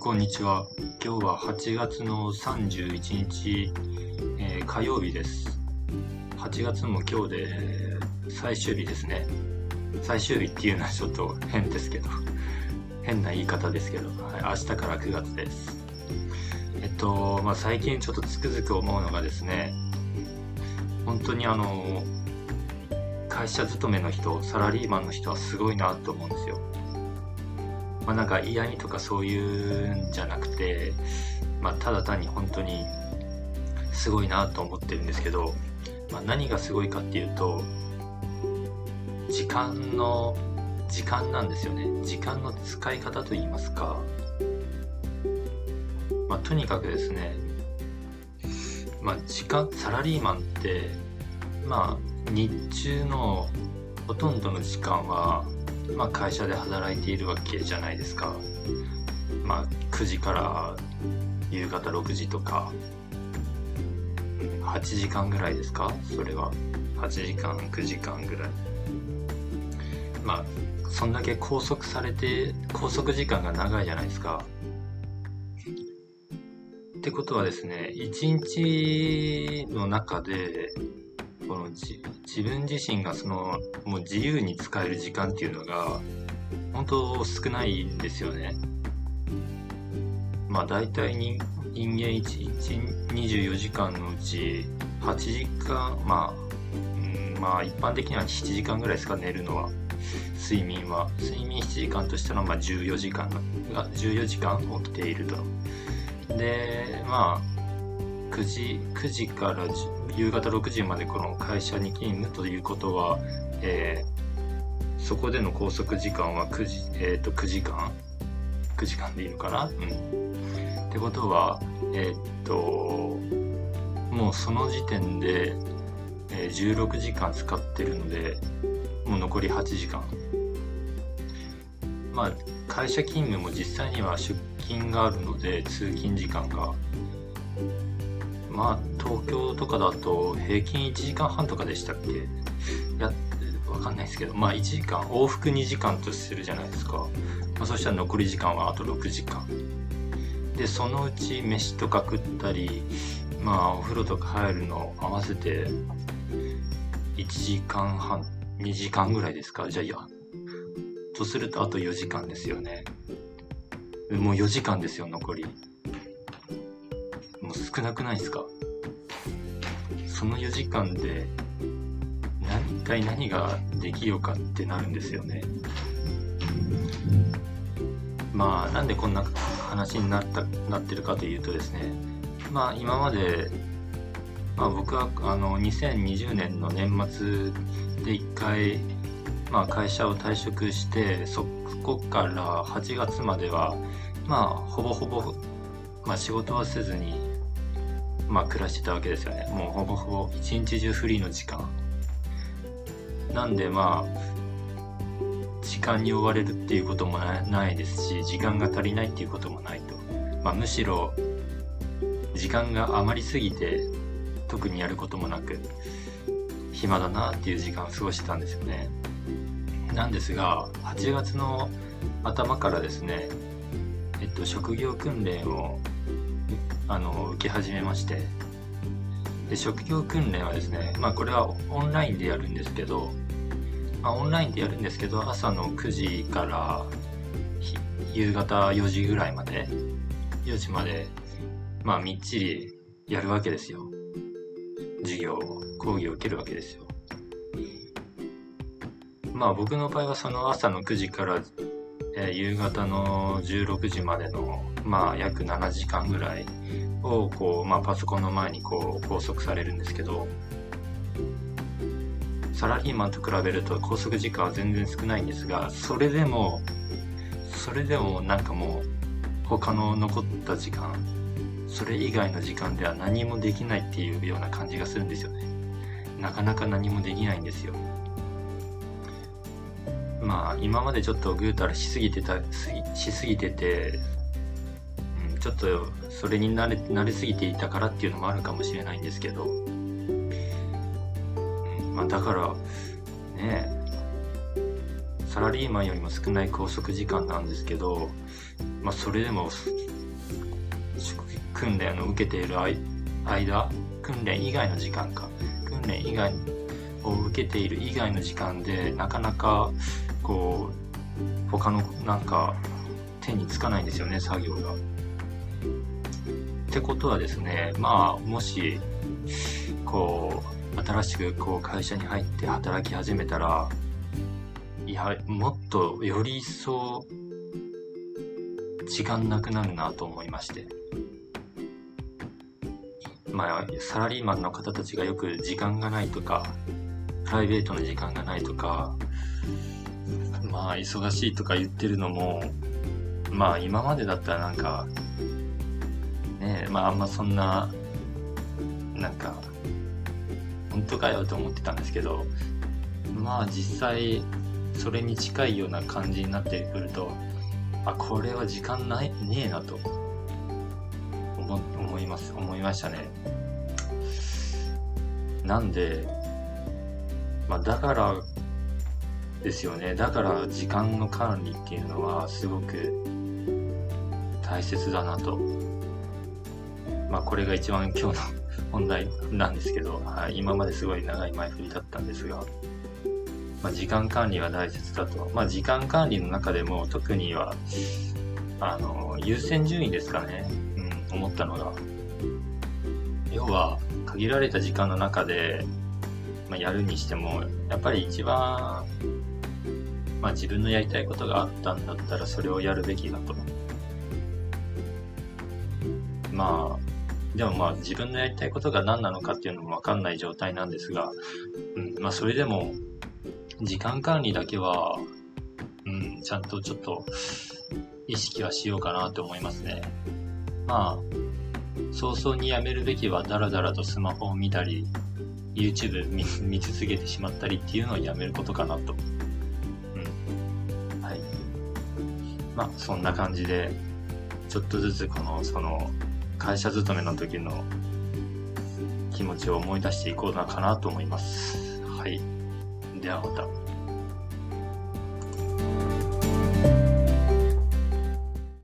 こんにちは。今日は8月の31日、えー、火曜日です。8月も今日で最終日ですね。最終日っていうのはちょっと変ですけど、変な言い方ですけど、はい、明日から9月です。えっと、まあ、最近ちょっとつくづく思うのがですね、本当にあの、会社勤めの人、サラリーマンの人はすごいなと思うんですよ。まあ、なんか嫌味とかそういうんじゃなくて、まあ、ただ単に本当にすごいなと思ってるんですけど、まあ、何がすごいかっていうと時間の時間なんですよね。時間の使い方といいますか、まあ、とにかくですねまあ時間サラリーマンってまあ日中のほとんどの時間はまあ、会社で働いているわけじゃないですか。まあ、9時から夕方6時とか、8時間ぐらいですか？それは。8時間、9時間ぐらい。まあ、そんだけ拘束されて、拘束時間が長いじゃないですか。ってことはですね、一日の中で、この自分自身がそのもう自由に使える時間っていうのが本当少ないんですよね。まあ大体に人間 1, 1 24時間のうち8時間まあ、まあ一般的には7時間ぐらいですか寝るのは。睡眠は。睡眠7時間としたらまあ14時間が14時間起きていると。でまあ9時 ,9 時から10夕方6時までこの会社に勤務ということは、えー、そこでの拘束時間は9時,、えー、と9時間？9時間でいいのかな？うん。ってことはえー、っともうその時点で、えー、16時間使ってるのでもう残り8時間。まあ会社勤務も実際には出勤があるので通勤時間がまあ東京とかだと平均1時間半とかでしたっけ？やわかんないですけどまあ1時間往復2時間とするじゃないですか、まあ、そしたら残り時間はあと6時間。でそのうち飯とか食ったりまあお風呂とか入るの合わせて1時間半2時間ぐらいですか？じゃあいやとするとあと4時間ですよね。もう4時間ですよ残り。少なくないですか？その4時間で一体何ができようかってなるんですよね。まあなんでこんな話になったなってるかというとですね。まあ今まで、まあ、僕はあの2020年の年末で一回、まあ、会社を退職してそこから8月まではまあほぼほぼ、まあ、仕事はせずにまあ、暮らしてたわけですよね。もうほぼほぼ一日中フリーの時間。なんでまあ時間に追われるっていうこともないですし時間が足りないっていうこともないと、まあ、むしろ時間が余りすぎて特にやることもなく暇だなっていう時間を過ごしてたんですよね。なんですが8月の頭からですねえっと職業訓練をあの受け始めまして。で職業訓練はですねまあこれはオンラインでやるんですけど、まあ、オンラインでやるんですけど朝の9時から夕方4時ぐらいまで4時までまあみっちりやるわけですよ。授業講義を受けるわけですよ。まあ僕の場合はその朝の9時から、えー、夕方の16時までのまあ約7時間ぐらいをこう、まあ、パソコンの前にこう拘束されるんですけどサラリーマンと比べると拘束時間は全然少ないんですがそれでもそれでもなんかもう他の残った時間それ以外の時間では何もできないっていうような感じがするんですよね。なかなか何もできないんですよ。まあ今までちょっとぐうたらしすぎてたしすぎててちょっとそれに慣れ慣れすぎていたからっていうのもあるかもしれないんですけど、まあだからねサラリーマンよりも少ない拘束時間なんですけど、まあ、それでも訓練を受けている間訓練以外の時間か。訓練以外を受けている以外の時間でなかなかこう他のなんか手につかないんですよね作業が。ってことはですねまあもしこう新しくこう会社に入って働き始めたらいやもっとより一層時間なくなるなと思いまして。まあサラリーマンの方たちがよく時間がないとかプライベートの時間がないとかまあ忙しいとか言ってるのもまあ今までだったらなんかねまああんまそんななんか本当かよと思ってたんですけどまあ実際それに近いような感じになってくるとあこれは時間ないねえなと思思います思いましたね。なんでまあだからですよね。だから時間の管理っていうのはすごく大切だなと。まあこれが一番今日の本題なんですけど、はい、今まですごい長い前振りだったんですが、まあ、時間管理は大切だと。まあ、時間管理の中でも特には、あの、優先順位ですかね。うん、思ったのが。要は、限られた時間の中で、まあ、やるにしても、やっぱり一番、まあ、自分のやりたいことがあったんだったら、それをやるべきだと。まあ、でもまあ自分のやりたいことが何なのかっていうのもわかんない状態なんですが、うん、まあそれでも時間管理だけは、うん、ちゃんとちょっと意識はしようかなと思いますね。まあ、早々にやめるべきはダラダラとスマホを見たり、YouTube 見見続けてしまったりっていうのをやめることかなと。うん。はい。まあ、そんな感じで、ちょっとずつこの、その、会社勤めの時の気持ちを思い出していこうかなと思います。はい。ではまた。